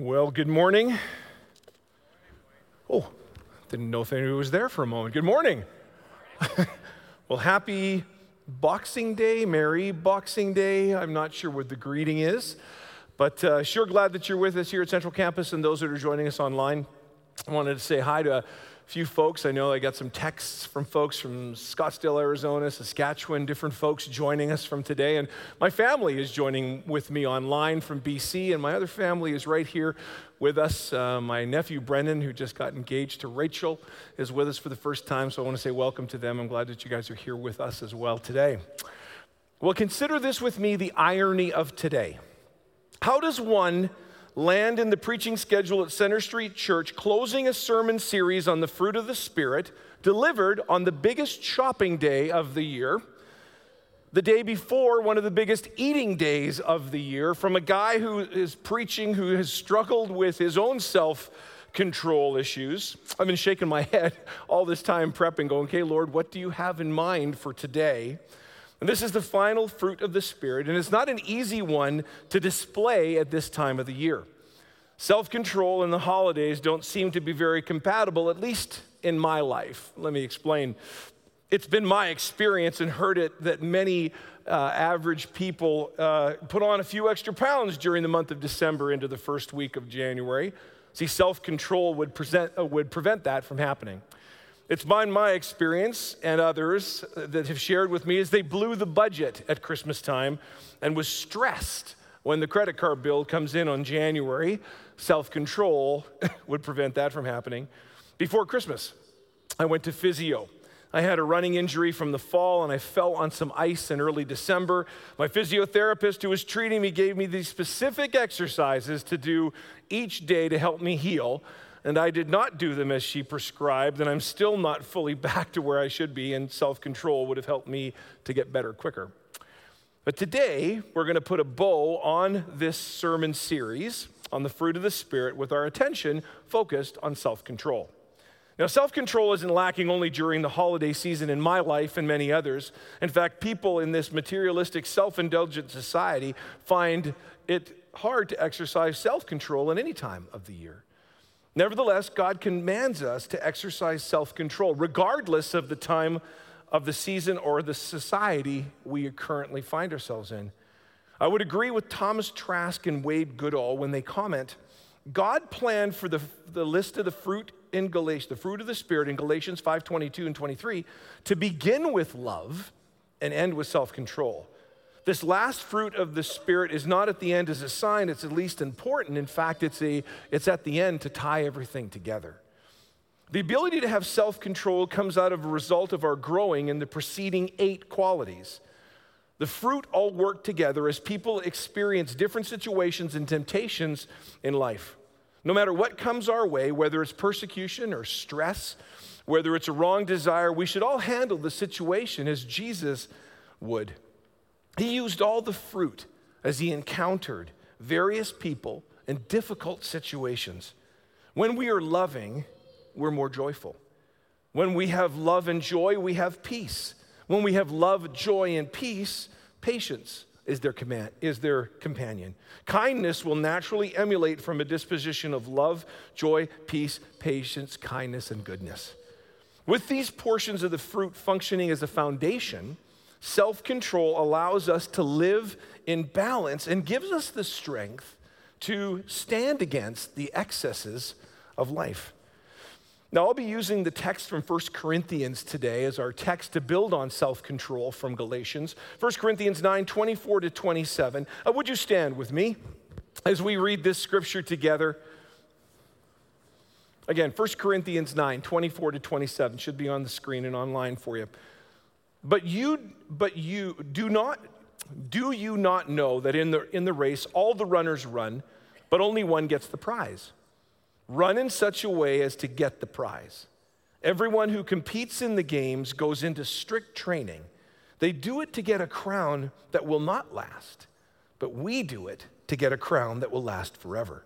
Well, good morning. Oh, didn't know if anybody was there for a moment. Good morning. well, happy Boxing Day, Merry Boxing Day. I'm not sure what the greeting is, but uh, sure glad that you're with us here at Central Campus and those that are joining us online. I wanted to say hi to few folks. I know I got some texts from folks from Scottsdale, Arizona, Saskatchewan, different folks joining us from today. And my family is joining with me online from BC, and my other family is right here with us. Uh, my nephew Brendan, who just got engaged to Rachel, is with us for the first time. So I want to say welcome to them. I'm glad that you guys are here with us as well today. Well, consider this with me the irony of today. How does one land in the preaching schedule at Center Street Church, closing a sermon series on the fruit of the Spirit, delivered on the biggest shopping day of the year, the day before one of the biggest eating days of the year, from a guy who is preaching who has struggled with his own self control issues. I've been shaking my head all this time prepping, going, okay, Lord, what do you have in mind for today? And this is the final fruit of the Spirit, and it's not an easy one to display at this time of the year. Self control and the holidays don't seem to be very compatible, at least in my life. Let me explain. It's been my experience and heard it that many uh, average people uh, put on a few extra pounds during the month of December into the first week of January. See, self control would, uh, would prevent that from happening. It's been my experience and others that have shared with me is they blew the budget at Christmas time and was stressed when the credit card bill comes in on January. Self control would prevent that from happening. Before Christmas, I went to physio. I had a running injury from the fall and I fell on some ice in early December. My physiotherapist who was treating me gave me these specific exercises to do each day to help me heal and I did not do them as she prescribed, and I'm still not fully back to where I should be, and self control would have helped me to get better quicker. But today, we're going to put a bow on this sermon series on the fruit of the Spirit with our attention focused on self control. Now, self control isn't lacking only during the holiday season in my life and many others. In fact, people in this materialistic, self indulgent society find it hard to exercise self control at any time of the year. Nevertheless, God commands us to exercise self control, regardless of the time of the season or the society we currently find ourselves in. I would agree with Thomas Trask and Wayde Goodall when they comment God planned for the, the list of the fruit in Galatians, the fruit of the Spirit in Galatians 5 22 and 23, to begin with love and end with self control. This last fruit of the Spirit is not at the end as a sign, it's at least important. In fact, it's, a, it's at the end to tie everything together. The ability to have self control comes out of a result of our growing in the preceding eight qualities. The fruit all work together as people experience different situations and temptations in life. No matter what comes our way, whether it's persecution or stress, whether it's a wrong desire, we should all handle the situation as Jesus would. He used all the fruit as he encountered various people in difficult situations. When we are loving, we're more joyful. When we have love and joy, we have peace. When we have love, joy, and peace, patience is their, command, is their companion. Kindness will naturally emulate from a disposition of love, joy, peace, patience, kindness, and goodness. With these portions of the fruit functioning as a foundation, Self control allows us to live in balance and gives us the strength to stand against the excesses of life. Now, I'll be using the text from 1 Corinthians today as our text to build on self control from Galatians. 1 Corinthians 9 24 to 27. Uh, would you stand with me as we read this scripture together? Again, 1 Corinthians 9 24 to 27 should be on the screen and online for you. But you, but you do not, do you not know that in the, in the race all the runners run, but only one gets the prize? Run in such a way as to get the prize. Everyone who competes in the games goes into strict training. They do it to get a crown that will not last, but we do it to get a crown that will last forever.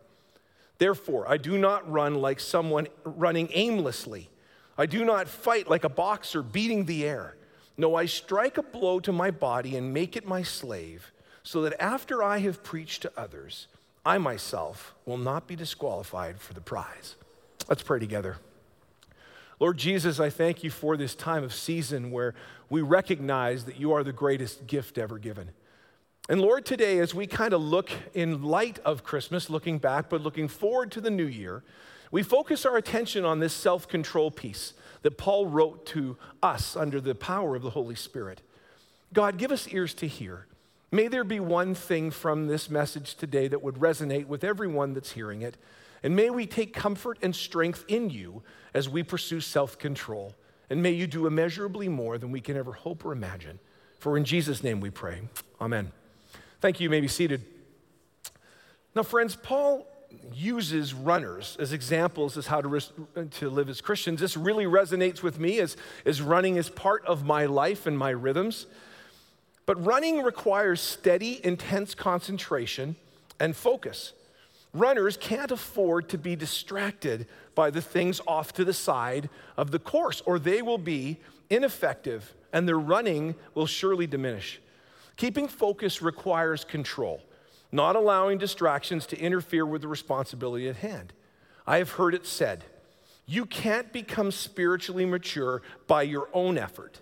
Therefore, I do not run like someone running aimlessly. I do not fight like a boxer beating the air. No, I strike a blow to my body and make it my slave, so that after I have preached to others, I myself will not be disqualified for the prize. Let's pray together. Lord Jesus, I thank you for this time of season where we recognize that you are the greatest gift ever given. And Lord, today, as we kind of look in light of Christmas, looking back, but looking forward to the new year, we focus our attention on this self control piece that Paul wrote to us under the power of the Holy Spirit. God, give us ears to hear. May there be one thing from this message today that would resonate with everyone that's hearing it. And may we take comfort and strength in you as we pursue self control. And may you do immeasurably more than we can ever hope or imagine. For in Jesus' name we pray. Amen. Thank you. You may be seated. Now, friends, Paul uses runners as examples as how to, res- to live as Christians. This really resonates with me as, as running is part of my life and my rhythms. But running requires steady, intense concentration and focus. Runners can't afford to be distracted by the things off to the side of the course, or they will be ineffective and their running will surely diminish. Keeping focus requires control, not allowing distractions to interfere with the responsibility at hand. I have heard it said, you can't become spiritually mature by your own effort,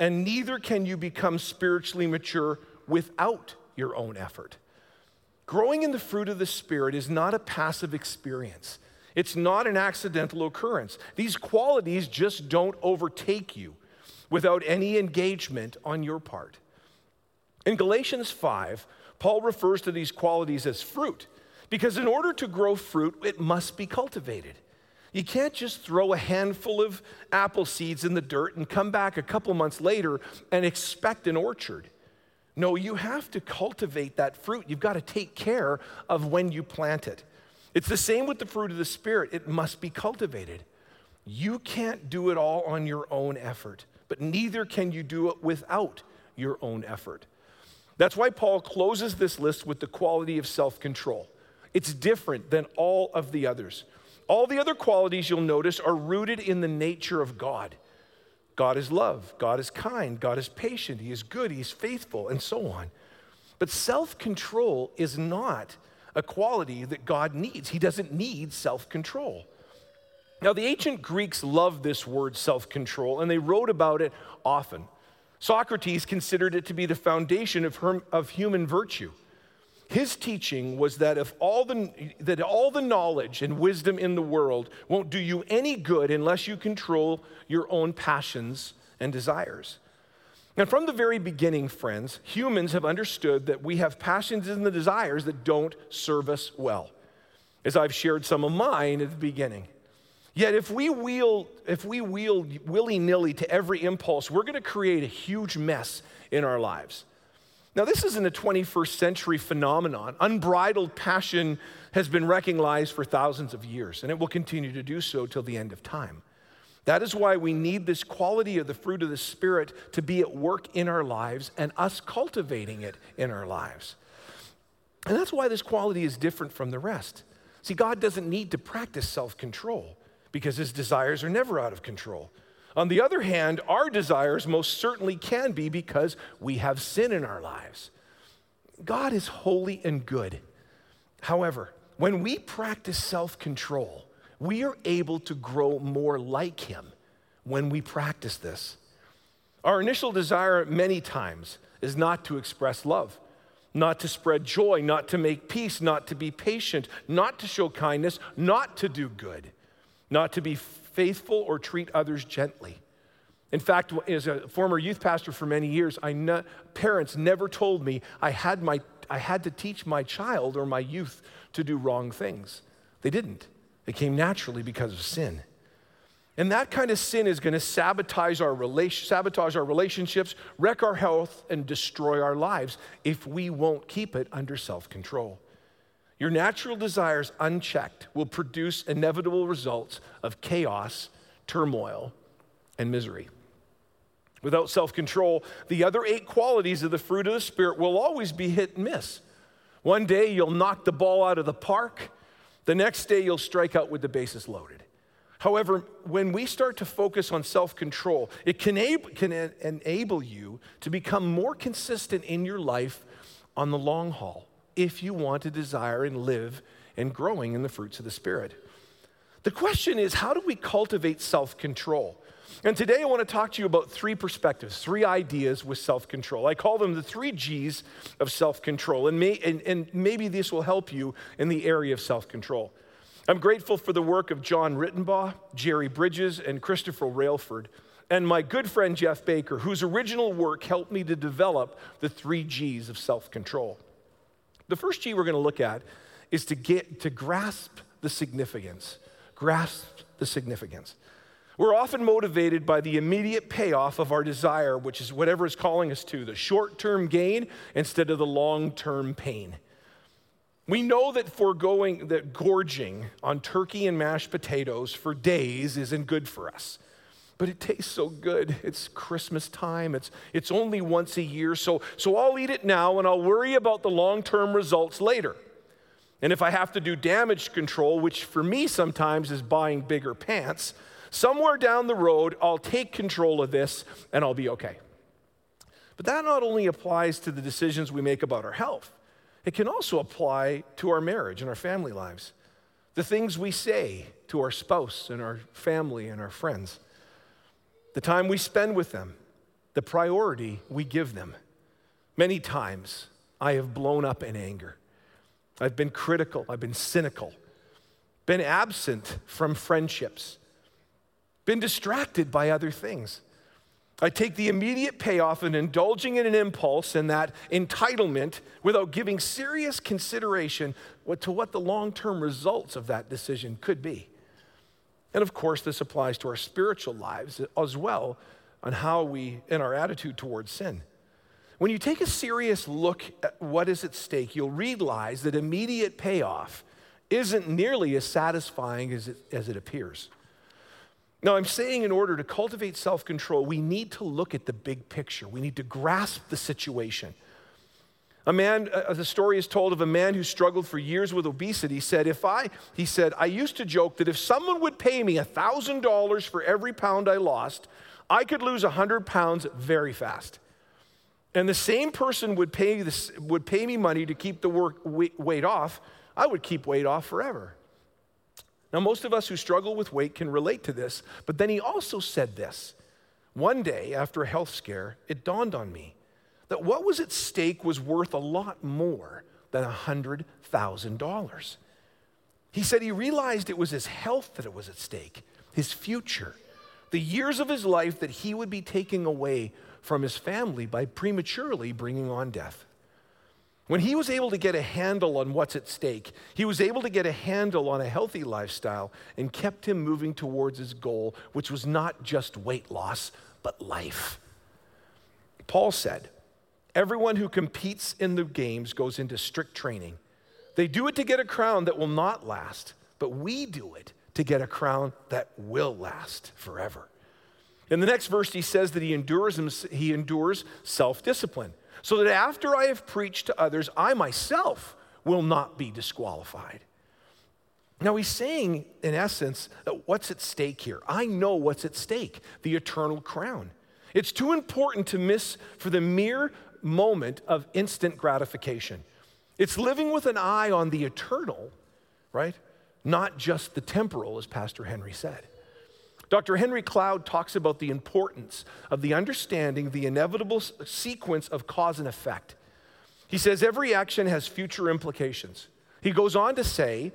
and neither can you become spiritually mature without your own effort. Growing in the fruit of the Spirit is not a passive experience. It's not an accidental occurrence. These qualities just don't overtake you without any engagement on your part. In Galatians 5, Paul refers to these qualities as fruit because in order to grow fruit, it must be cultivated. You can't just throw a handful of apple seeds in the dirt and come back a couple months later and expect an orchard. No, you have to cultivate that fruit. You've got to take care of when you plant it. It's the same with the fruit of the Spirit, it must be cultivated. You can't do it all on your own effort, but neither can you do it without your own effort. That's why Paul closes this list with the quality of self control. It's different than all of the others. All the other qualities you'll notice are rooted in the nature of God. God is love, God is kind, God is patient, He is good, He's faithful, and so on. But self control is not a quality that God needs. He doesn't need self control. Now, the ancient Greeks loved this word self control, and they wrote about it often. Socrates considered it to be the foundation of, of human virtue. His teaching was that if all the, that all the knowledge and wisdom in the world won't do you any good unless you control your own passions and desires. And from the very beginning, friends, humans have understood that we have passions and the desires that don't serve us well. As I've shared some of mine at the beginning. Yet if we wheel, if we wheel willy-nilly to every impulse, we're going to create a huge mess in our lives. Now, this isn't a 21st century phenomenon. Unbridled passion has been recognized for thousands of years, and it will continue to do so till the end of time. That is why we need this quality of the fruit of the Spirit to be at work in our lives and us cultivating it in our lives. And that's why this quality is different from the rest. See, God doesn't need to practice self control because his desires are never out of control. On the other hand, our desires most certainly can be because we have sin in our lives. God is holy and good. However, when we practice self control, we are able to grow more like Him when we practice this. Our initial desire, many times, is not to express love, not to spread joy, not to make peace, not to be patient, not to show kindness, not to do good, not to be faithful or treat others gently. In fact, as a former youth pastor for many years, ne- parents never told me I had, my, I had to teach my child or my youth to do wrong things. They didn't. It came naturally because of sin. And that kind of sin is going to sabotage our, relation, sabotage our relationships, wreck our health, and destroy our lives if we won't keep it under self control. Your natural desires, unchecked, will produce inevitable results of chaos, turmoil, and misery. Without self control, the other eight qualities of the fruit of the Spirit will always be hit and miss. One day you'll knock the ball out of the park, the next day you'll strike out with the bases loaded. However, when we start to focus on self control, it can, can enable you to become more consistent in your life on the long haul if you want to desire and live and growing in the fruits of the Spirit. The question is how do we cultivate self control? And today I want to talk to you about three perspectives, three ideas with self control. I call them the three G's of self control, and, may, and, and maybe this will help you in the area of self control. I'm grateful for the work of John Ritenbaugh, Jerry Bridges, and Christopher Railford, and my good friend Jeff Baker, whose original work helped me to develop the three G's of self control. The first G we're going to look at is to get to grasp the significance. Grasp the significance. We're often motivated by the immediate payoff of our desire, which is whatever is calling us to, the short term gain instead of the long term pain. We know that foregoing, that gorging on turkey and mashed potatoes for days isn't good for us. But it tastes so good. It's Christmas time. It's, it's only once a year. So, so I'll eat it now and I'll worry about the long term results later. And if I have to do damage control, which for me sometimes is buying bigger pants, somewhere down the road, I'll take control of this and I'll be okay. But that not only applies to the decisions we make about our health, it can also apply to our marriage and our family lives. The things we say to our spouse and our family and our friends, the time we spend with them, the priority we give them. Many times I have blown up in anger. I've been critical, I've been cynical, been absent from friendships, been distracted by other things. I take the immediate payoff in indulging in an impulse and that entitlement without giving serious consideration to what the long term results of that decision could be. And of course, this applies to our spiritual lives as well on how we, in our attitude towards sin. When you take a serious look at what is at stake, you'll realize that immediate payoff isn't nearly as satisfying as it, as it appears. Now, I'm saying in order to cultivate self control, we need to look at the big picture. We need to grasp the situation. A man, uh, the story is told of a man who struggled for years with obesity, said, If I, he said, I used to joke that if someone would pay me $1,000 for every pound I lost, I could lose 100 pounds very fast. And the same person would pay, this, would pay me money to keep the work, weight off, I would keep weight off forever. Now, most of us who struggle with weight can relate to this, but then he also said this. One day, after a health scare, it dawned on me that what was at stake was worth a lot more than $100,000. He said he realized it was his health that it was at stake, his future, the years of his life that he would be taking away from his family by prematurely bringing on death. When he was able to get a handle on what's at stake, he was able to get a handle on a healthy lifestyle and kept him moving towards his goal, which was not just weight loss, but life. Paul said, Everyone who competes in the games goes into strict training. They do it to get a crown that will not last, but we do it to get a crown that will last forever. In the next verse, he says that he endures, he endures self discipline so that after I have preached to others, I myself will not be disqualified. Now, he's saying, in essence, uh, what's at stake here? I know what's at stake the eternal crown. It's too important to miss for the mere moment of instant gratification. It's living with an eye on the eternal, right? Not just the temporal, as Pastor Henry said. Dr. Henry Cloud talks about the importance of the understanding the inevitable sequence of cause and effect. He says every action has future implications. He goes on to say,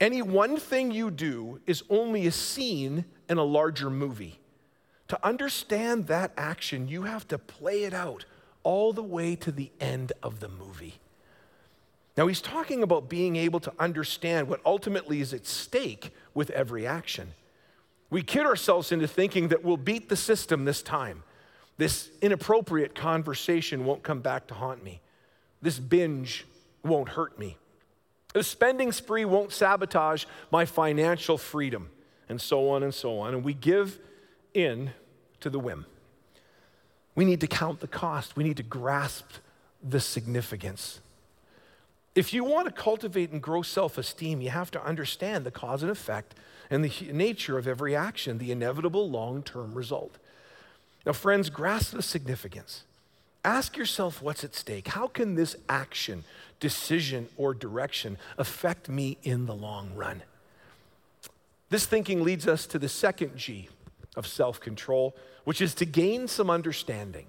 any one thing you do is only a scene in a larger movie. To understand that action, you have to play it out all the way to the end of the movie. Now, he's talking about being able to understand what ultimately is at stake with every action. We kid ourselves into thinking that we'll beat the system this time. This inappropriate conversation won't come back to haunt me. This binge won't hurt me. The spending spree won't sabotage my financial freedom, and so on and so on. And we give in to the whim. We need to count the cost, we need to grasp the significance. If you want to cultivate and grow self esteem, you have to understand the cause and effect and the nature of every action, the inevitable long term result. Now, friends, grasp the significance. Ask yourself what's at stake. How can this action, decision, or direction affect me in the long run? This thinking leads us to the second G of self control, which is to gain some understanding.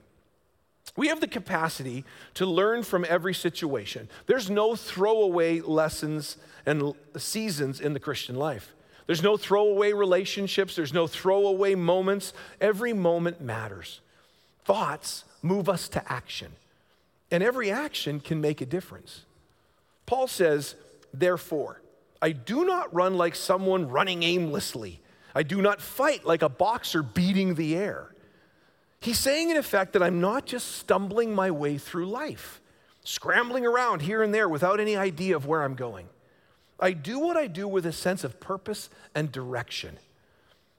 We have the capacity to learn from every situation. There's no throwaway lessons and seasons in the Christian life. There's no throwaway relationships, there's no throwaway moments. Every moment matters. Thoughts move us to action, and every action can make a difference. Paul says, Therefore, I do not run like someone running aimlessly. I do not fight like a boxer beating the air. He's saying, in effect, that I'm not just stumbling my way through life, scrambling around here and there without any idea of where I'm going. I do what I do with a sense of purpose and direction.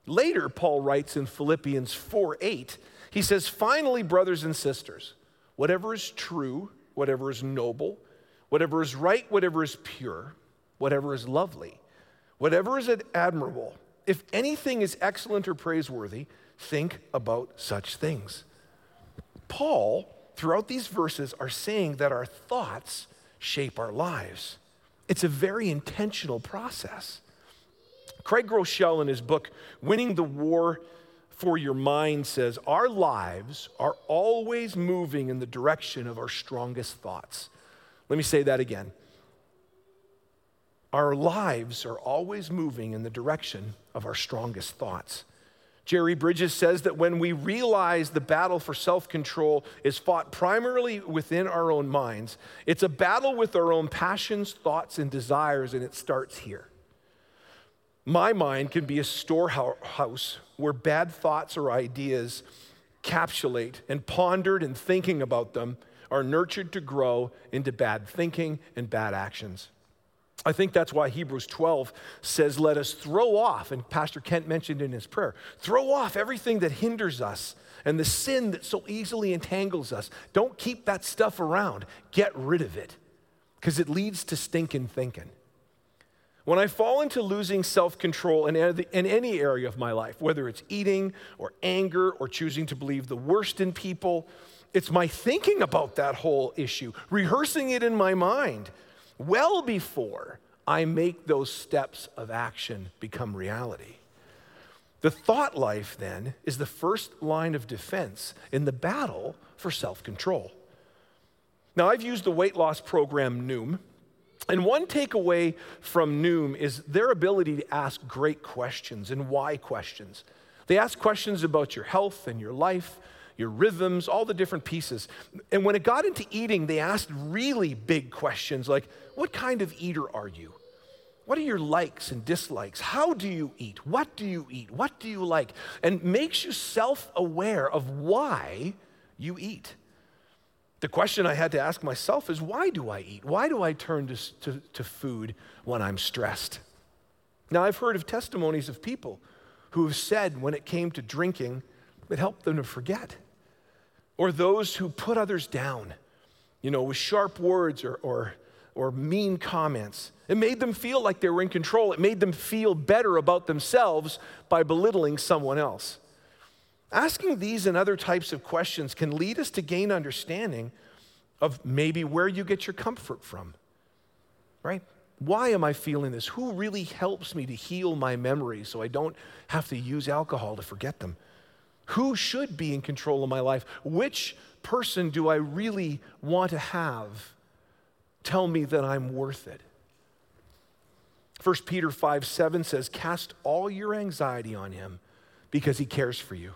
Later, Paul writes in Philippians 4 8, he says, Finally, brothers and sisters, whatever is true, whatever is noble, whatever is right, whatever is pure, whatever is lovely, whatever is admirable, if anything is excellent or praiseworthy, think about such things. Paul, throughout these verses, are saying that our thoughts shape our lives. It's a very intentional process. Craig Groeschel, in his book, Winning the War for Your Mind, says, Our lives are always moving in the direction of our strongest thoughts. Let me say that again our lives are always moving in the direction of our strongest thoughts. Jerry Bridges says that when we realize the battle for self control is fought primarily within our own minds, it's a battle with our own passions, thoughts, and desires, and it starts here. My mind can be a storehouse where bad thoughts or ideas capsulate and pondered and thinking about them are nurtured to grow into bad thinking and bad actions. I think that's why Hebrews 12 says, Let us throw off, and Pastor Kent mentioned in his prayer, throw off everything that hinders us and the sin that so easily entangles us. Don't keep that stuff around. Get rid of it because it leads to stinking thinking. When I fall into losing self control in, in any area of my life, whether it's eating or anger or choosing to believe the worst in people, it's my thinking about that whole issue, rehearsing it in my mind well before I make those steps of action become reality. The thought life, then, is the first line of defense in the battle for self control. Now, I've used the weight loss program Noom, and one takeaway from Noom is their ability to ask great questions and why questions. They ask questions about your health and your life, your rhythms, all the different pieces. And when it got into eating, they asked really big questions like, What kind of eater are you? What are your likes and dislikes? How do you eat? What do you eat? What do you like? And makes you self aware of why you eat. The question I had to ask myself is why do I eat? Why do I turn to, to, to food when I'm stressed? Now, I've heard of testimonies of people who have said when it came to drinking, it helped them to forget or those who put others down, you know, with sharp words or, or, or mean comments. It made them feel like they were in control. It made them feel better about themselves by belittling someone else. Asking these and other types of questions can lead us to gain understanding of maybe where you get your comfort from, right? Why am I feeling this? Who really helps me to heal my memories so I don't have to use alcohol to forget them? Who should be in control of my life? Which person do I really want to have tell me that I'm worth it? 1 Peter 5 7 says, Cast all your anxiety on him because he cares for you.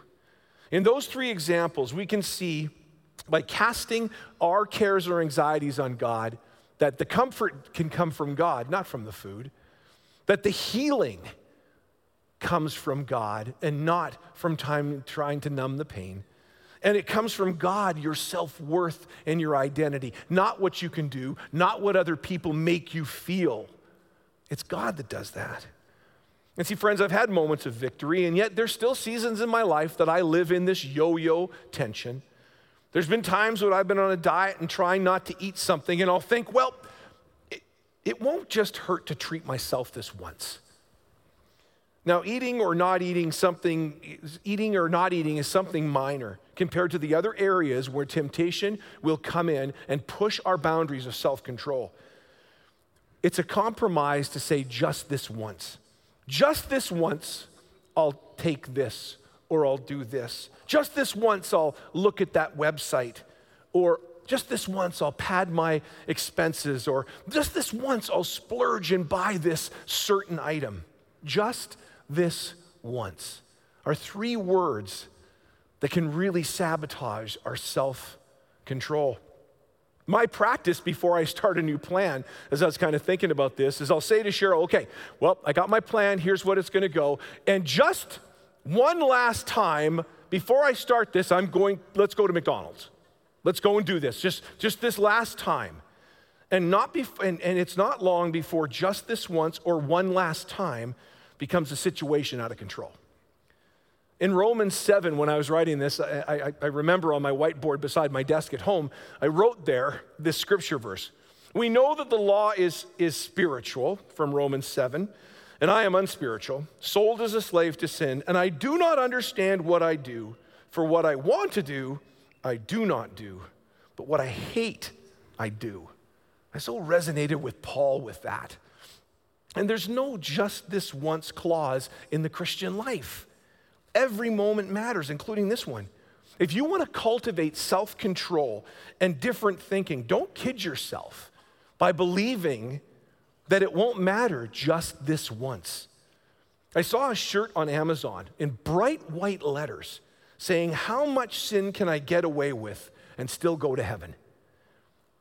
In those three examples, we can see by casting our cares or anxieties on God that the comfort can come from God, not from the food, that the healing comes from God and not from time trying to numb the pain. And it comes from God, your self worth and your identity, not what you can do, not what other people make you feel. It's God that does that. And see, friends, I've had moments of victory, and yet there's still seasons in my life that I live in this yo yo tension. There's been times when I've been on a diet and trying not to eat something, and I'll think, well, it, it won't just hurt to treat myself this once. Now, eating or not eating something, eating or not eating is something minor compared to the other areas where temptation will come in and push our boundaries of self control. It's a compromise to say just this once. Just this once, I'll take this or I'll do this. Just this once, I'll look at that website. Or just this once, I'll pad my expenses. Or just this once, I'll splurge and buy this certain item. Just this once are three words that can really sabotage our self control. My practice before I start a new plan, as I was kind of thinking about this, is I'll say to Cheryl, okay, well, I got my plan, here's what it's gonna go. And just one last time, before I start this, I'm going, let's go to McDonald's. Let's go and do this, just, just this last time. And, not bef- and, and it's not long before just this once or one last time becomes a situation out of control. In Romans 7, when I was writing this, I, I, I, remember on my whiteboard beside my desk at home, I wrote there this scripture verse. We know that the law is, is spiritual, from Romans 7, and I am unspiritual, sold as a slave to sin, and I do not understand what I do. For what I want to do, I do not do, but what I hate, I do. I so resonated with Paul with that. And there's no just this once clause in the Christian life. Every moment matters, including this one. If you want to cultivate self control and different thinking, don't kid yourself by believing that it won't matter just this once. I saw a shirt on Amazon in bright white letters saying, How much sin can I get away with and still go to heaven?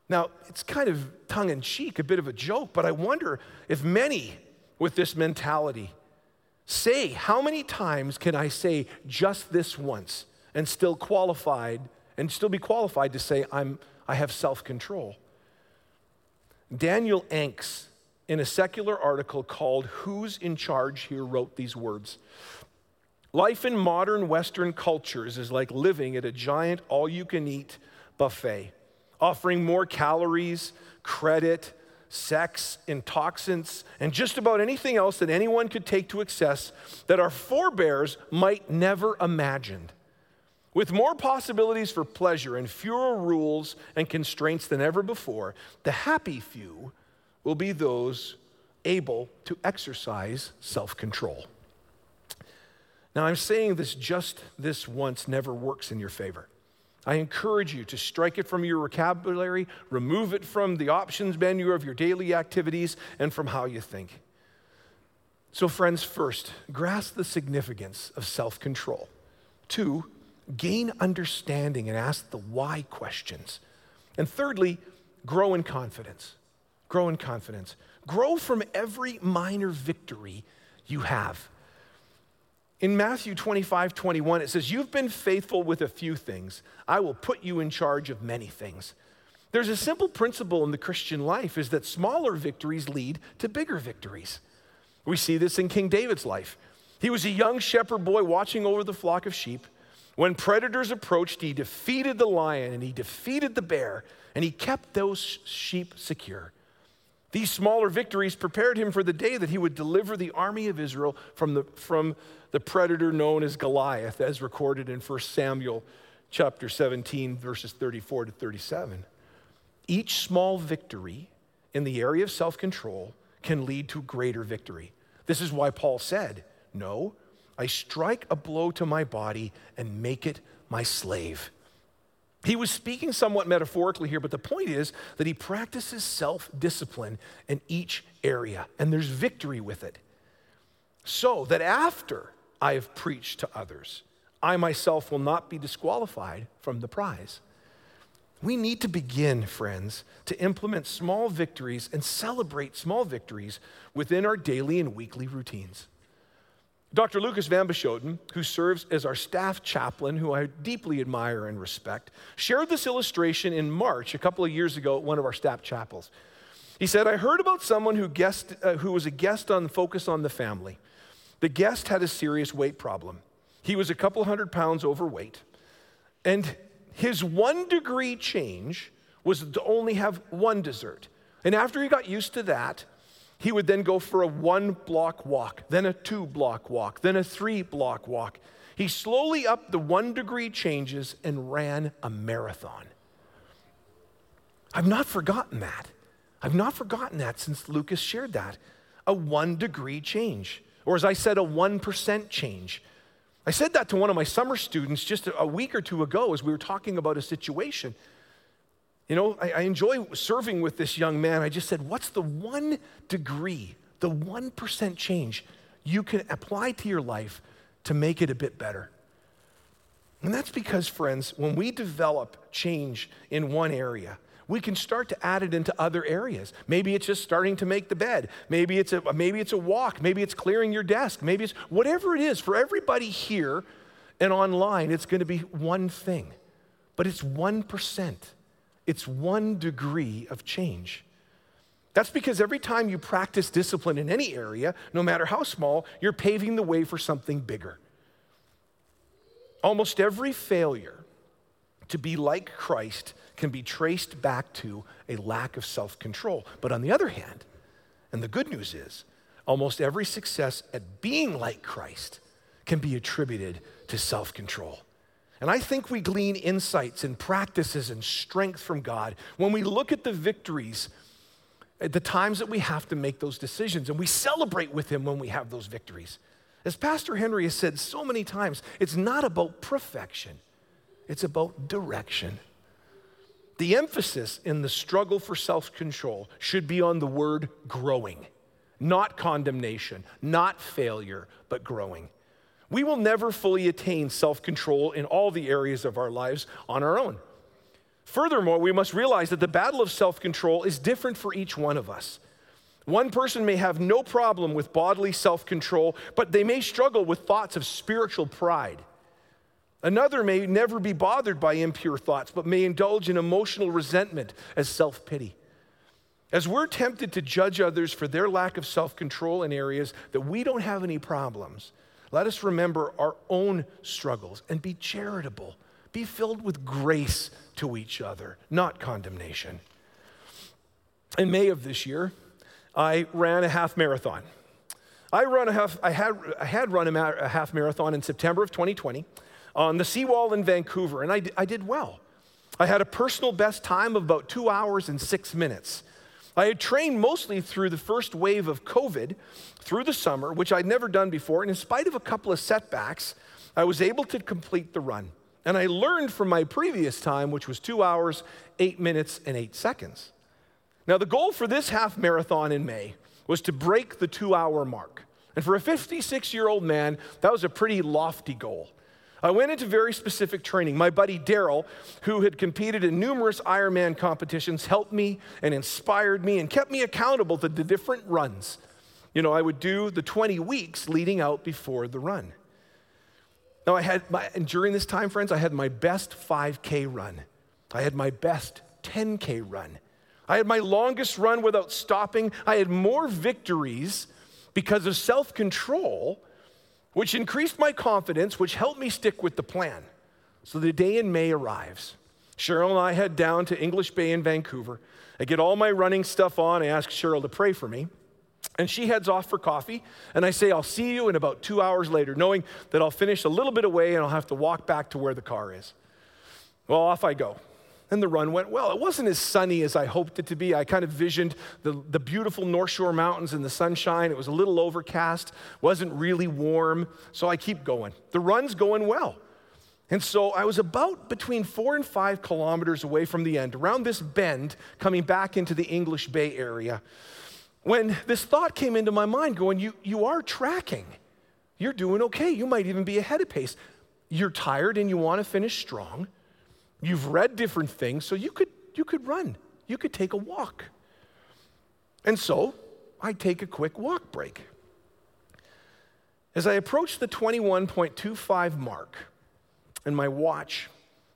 Now, it's kind of tongue in cheek, a bit of a joke, but I wonder if many with this mentality say, How many times can I say just this once and still qualified and still be qualified to say, I'm, I have self control? Daniel Akst, in a secular article called Who's in Charge Here, wrote these words Life in modern Western cultures is like living at a giant all you can eat buffet offering more calories, credit, sex, intoxicants, and just about anything else that anyone could take to excess that our forebears might never imagined. With more possibilities for pleasure and fewer rules and constraints than ever before, the happy few will be those able to exercise self control. Now, I'm saying this just this once never works in your favor. I encourage you to strike it from your vocabulary, remove it from the options menu of your daily activities, and from how you think. So, friends, first, grasp the significance of self control. Two, gain understanding and ask the why questions. And thirdly, grow in confidence. Grow in confidence. Grow from every minor victory you have. In Matthew 25, 21, it says, You've been faithful with a few things. I will put you in charge of many things. There's a simple principle in the Christian life is that smaller victories lead to bigger victories. We see this in King David's life. He was a young shepherd boy watching over the flock of sheep. When predators approached, he defeated the lion and he defeated the bear, and he kept those sheep secure. These smaller victories prepared him for the day that he would deliver the army of Israel from the, from the predator known as Goliath, as recorded in 1 Samuel chapter 17, verses 34 to 37. Each small victory in the area of self control can lead to greater victory. This is why Paul said, No, I strike a blow to my body and make it my slave. He was speaking somewhat metaphorically here, but the point is that he practices self discipline in each area, and there's victory with it. So that after I have preached to others. I myself will not be disqualified from the prize. We need to begin, friends, to implement small victories and celebrate small victories within our daily and weekly routines. Dr. Lucas Van Beschoten, who serves as our staff chaplain, who I deeply admire and respect, shared this illustration in March a couple of years ago at one of our staff chapels. He said, I heard about someone who, guest, uh, who was a guest on Focus on the Family. The guest had a serious weight problem. He was a couple hundred pounds overweight. And his one degree change was to only have one dessert. And after he got used to that, he would then go for a one block walk, then a two block walk, then a three block walk. He slowly upped the one degree changes and ran a marathon. I've not forgotten that. I've not forgotten that since Lucas shared that. A one degree change, or as I said, a 1% change. I said that to one of my summer students just a week or two ago as we were talking about a situation. You know, I, I, enjoy serving with this young man. I just said, What's the one degree, the 1% change you can apply to your life to make it a bit better? And that's because, friends, when we develop change in one area, we can start to add it into other areas. Maybe it's just starting to make the bed. Maybe it's a, maybe it's a walk. Maybe it's clearing your desk. Maybe it's whatever it is. For everybody here and online, it's going to be one thing, but it's 1%. It's one degree of change. That's because every time you practice discipline in any area, no matter how small, you're paving the way for something bigger. Almost every failure to be like Christ can be traced back to a lack of self control. But on the other hand, and the good news is, almost every success at being like Christ can be attributed to self control. And I think we glean insights and practices and strength from God when we look at the victories at the times that we have to make those decisions. And we celebrate with Him when we have those victories. As Pastor Henry has said so many times, it's not about perfection, it's about direction. The emphasis in the struggle for self control should be on the word growing, not condemnation, not failure, but growing. We will never fully attain self control in all the areas of our lives on our own. Furthermore, we must realize that the battle of self control is different for each one of us. One person may have no problem with bodily self control, but they may struggle with thoughts of spiritual pride. Another may never be bothered by impure thoughts, but may indulge in emotional resentment as self pity. As we're tempted to judge others for their lack of self control in areas that we don't have any problems, let us remember our own struggles and be charitable. Be filled with grace to each other, not condemnation. In May of this year, I ran a half marathon. I, run a half, I, had, I had run a, a half marathon in September of 2020 on the seawall in Vancouver, and I, I did well. I had a personal best time of about two hours and six minutes. I had trained mostly through the first wave of COVID through the summer, which I'd never done before, and in spite of a couple of setbacks, I was able to complete the run. And I learned from my previous time, which was two hours, eight minutes, and eight seconds. Now, the goal for this half marathon in May was to break the two hour mark. And for a 56 year old man, that was a pretty lofty goal. I went into very specific training. My buddy Daryl, who had competed in numerous Ironman competitions, helped me and inspired me and kept me accountable to the different runs. You know, I would do the 20 weeks leading out before the run. Now, I had my, and during this time, friends, I had my best 5K run. I had my best 10K run. I had my longest run without stopping. I had more victories because of self control which increased my confidence, which helped me stick with the plan. So the day in May arrives. Cheryl and I head down to English Bay in Vancouver. I get all my running stuff on. I ask Cheryl to pray for me. And she heads off for coffee. And I say, I'll see you in about two hours later, knowing that I'll finish a little bit away and I'll have to walk back to where the car is. Well, off I go and the run went well. It wasn't as sunny as I hoped it to be. I kind of visioned the, the beautiful North Shore Mountains in the sunshine. It was a little overcast, wasn't really warm, so I keep going. The run's going well. And so I was about between four and five kilometers away from the end, around this bend, coming back into the English Bay area, when this thought came into my mind going, You, you are tracking. You're doing okay. You might even be ahead of pace. You're tired and you want to finish strong. You've read different things, so you could, you could run. You could take a walk. And so I take a quick walk break. As I approach the 21.25 mark and my watch,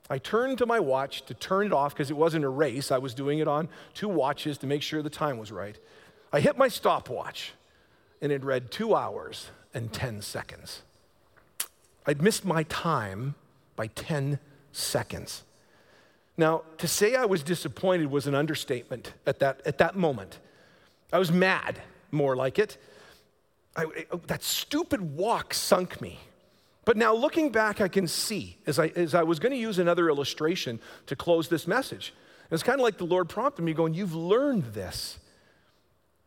I turned to my watch to turn it off because it wasn't a race. I was doing it on two watches to make sure the time was right. I hit my stopwatch and it read two hours and 10 seconds. I'd missed my time by 10 seconds. Now, to say I was disappointed was an understatement at that, at that moment. I was mad. more like it. I, oh, that stupid walk sunk me. But now looking back, I can see, as I, as I was going to use another illustration to close this message, it's kind of like the Lord prompted me, going, You've learned this.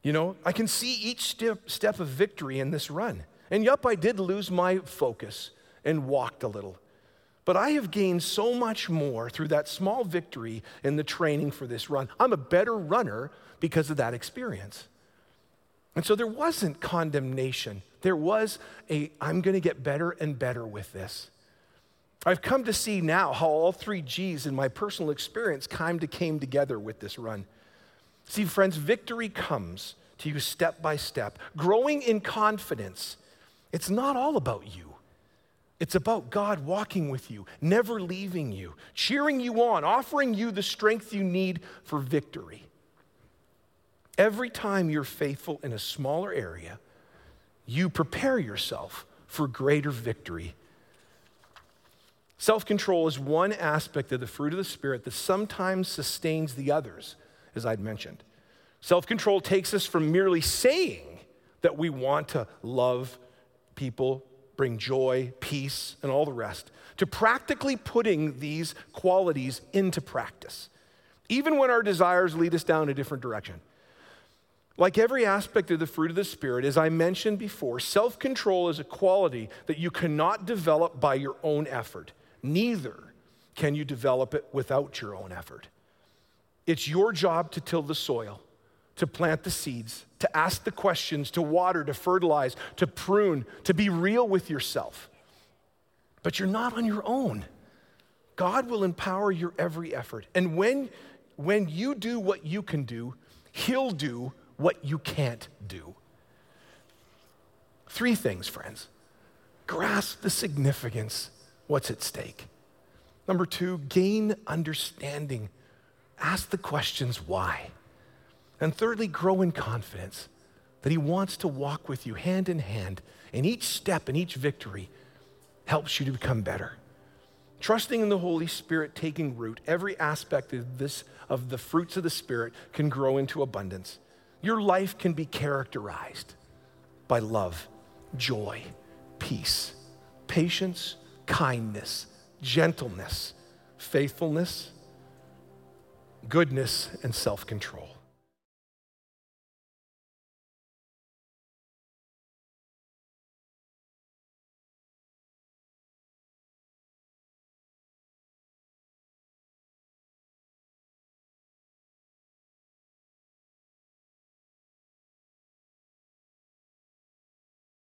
You know, I can see each step, step of victory in this run. And yup, I did lose my focus and walked a little. But I have gained so much more through that small victory in the training for this run. I'm a better runner because of that experience. And so there wasn't condemnation. There was a, I'm going to get better and better with this. I've come to see now how all three G's in my personal experience kind of came together with this run. See, friends, victory comes to you step by step. Growing in confidence, it's not all about you. It's about God walking with you, never leaving you, cheering you on, offering you the strength you need for victory. Every time you're faithful in a smaller area, you prepare yourself for greater victory. Self control is one aspect of the fruit of the Spirit that sometimes sustains the others, as I'd mentioned. Self control takes us from merely saying that we want to love people, bring joy, peace, and all the rest, to practically putting these qualities into practice, even when our desires lead us down a different direction. Like every aspect of the fruit of the Spirit, as I mentioned before, self control is a quality that you cannot develop by your own effort. Neither can you develop it without your own effort. It's your job to till the soil, to plant the seeds, to ask the questions, to water, to fertilize, to prune, to be real with yourself. But you're not on your own. God will empower your every effort. And when, when you do what you can do, He'll do what you can't do. Three things, friends. Grasp the significance, what's at stake. Number two, gain understanding. Ask the questions why. And thirdly, grow in confidence that He wants to walk with you hand in hand, and each step and each victory helps you to become better. Trusting in the Holy Spirit taking root, every aspect of this of the fruits of the Spirit can grow into abundance. Your life can be characterized by love, joy, peace, patience, kindness, gentleness, faithfulness, goodness, and self control.